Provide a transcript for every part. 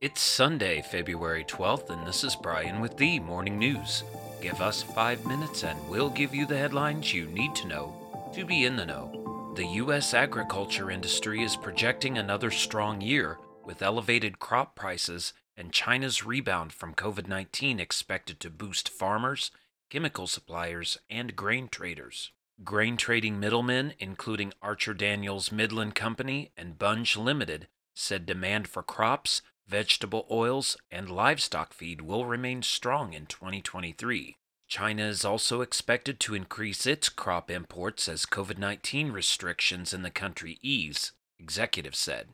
It's Sunday, February 12th, and this is Brian with the Morning News. Give us five minutes and we'll give you the headlines you need to know to be in the know. The U.S. agriculture industry is projecting another strong year with elevated crop prices and China's rebound from COVID 19 expected to boost farmers, chemical suppliers, and grain traders. Grain trading middlemen, including Archer Daniels Midland Company and Bunge Limited, said demand for crops, vegetable oils, and livestock feed will remain strong in 2023. China is also expected to increase its crop imports as COVID 19 restrictions in the country ease, executives said.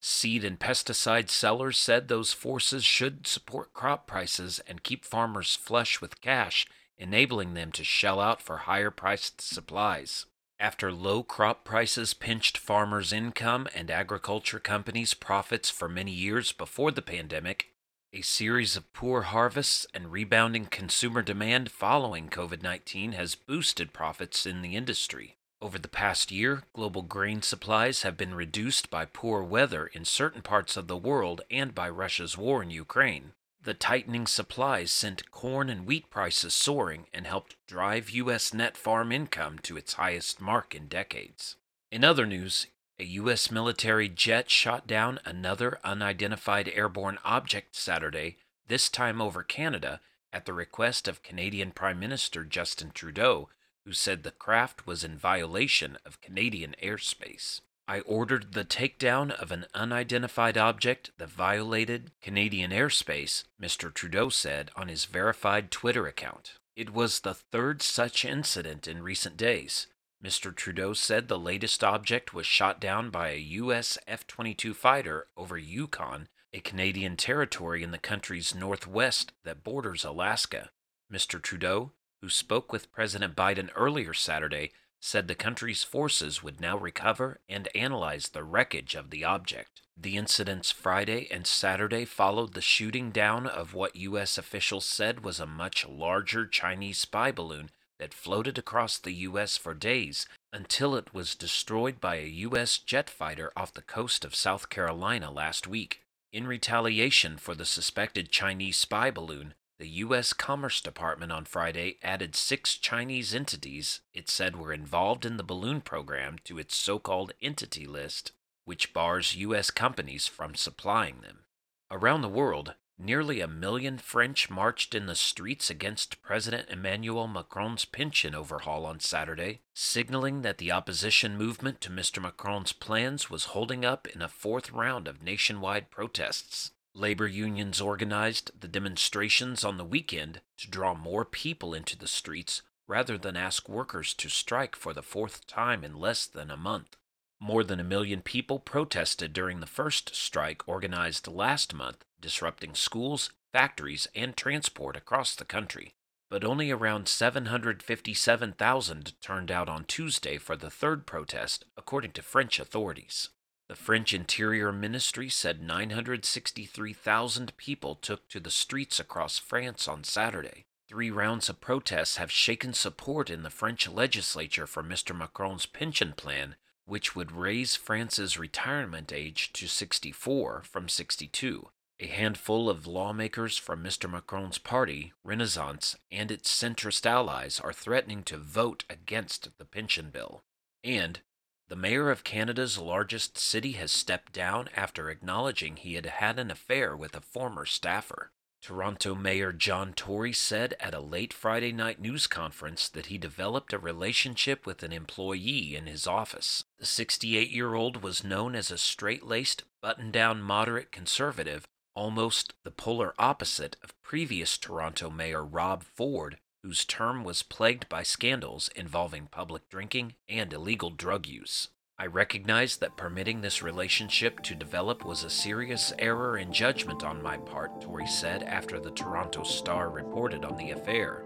Seed and pesticide sellers said those forces should support crop prices and keep farmers flush with cash, enabling them to shell out for higher priced supplies. After low crop prices pinched farmers' income and agriculture companies' profits for many years before the pandemic, a series of poor harvests and rebounding consumer demand following COVID 19 has boosted profits in the industry. Over the past year, global grain supplies have been reduced by poor weather in certain parts of the world and by Russia's war in Ukraine. The tightening supplies sent corn and wheat prices soaring and helped drive U.S. net farm income to its highest mark in decades. In other news, a U.S. military jet shot down another unidentified airborne object Saturday, this time over Canada, at the request of Canadian Prime Minister Justin Trudeau, who said the craft was in violation of Canadian airspace. I ordered the takedown of an unidentified object that violated Canadian airspace, Mr. Trudeau said on his verified Twitter account. It was the third such incident in recent days. Mr. Trudeau said the latest object was shot down by a U.S. F 22 fighter over Yukon, a Canadian territory in the country's northwest that borders Alaska. Mr. Trudeau, who spoke with President Biden earlier Saturday, said the country's forces would now recover and analyze the wreckage of the object. The incidents Friday and Saturday followed the shooting down of what U.S. officials said was a much larger Chinese spy balloon that floated across the U.S. for days until it was destroyed by a U.S. jet fighter off the coast of South Carolina last week. In retaliation for the suspected Chinese spy balloon, the U.S. Commerce Department on Friday added six Chinese entities it said were involved in the balloon program to its so called entity list, which bars U.S. companies from supplying them. Around the world, nearly a million French marched in the streets against President Emmanuel Macron's pension overhaul on Saturday, signaling that the opposition movement to Mr. Macron's plans was holding up in a fourth round of nationwide protests. Labor unions organized the demonstrations on the weekend to draw more people into the streets rather than ask workers to strike for the fourth time in less than a month. More than a million people protested during the first strike organized last month, disrupting schools, factories, and transport across the country. But only around 757,000 turned out on Tuesday for the third protest, according to French authorities. The French Interior Ministry said 963,000 people took to the streets across France on Saturday. Three rounds of protests have shaken support in the French legislature for Mr. Macron's pension plan, which would raise France's retirement age to 64 from 62. A handful of lawmakers from Mr. Macron's party, Renaissance, and its centrist allies are threatening to vote against the pension bill. And the mayor of Canada's largest city has stepped down after acknowledging he had had an affair with a former staffer. Toronto Mayor John Tory said at a late Friday night news conference that he developed a relationship with an employee in his office. The 68 year old was known as a straight laced, button down moderate conservative, almost the polar opposite of previous Toronto Mayor Rob Ford, whose term was plagued by scandals involving public drinking and illegal drug use. I recognize that permitting this relationship to develop was a serious error in judgment on my part, Tory said after the Toronto Star reported on the affair.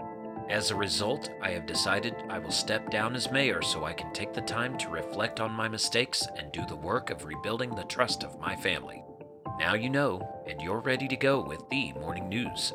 As a result, I have decided I will step down as mayor so I can take the time to reflect on my mistakes and do the work of rebuilding the trust of my family. Now you know, and you're ready to go with the morning news.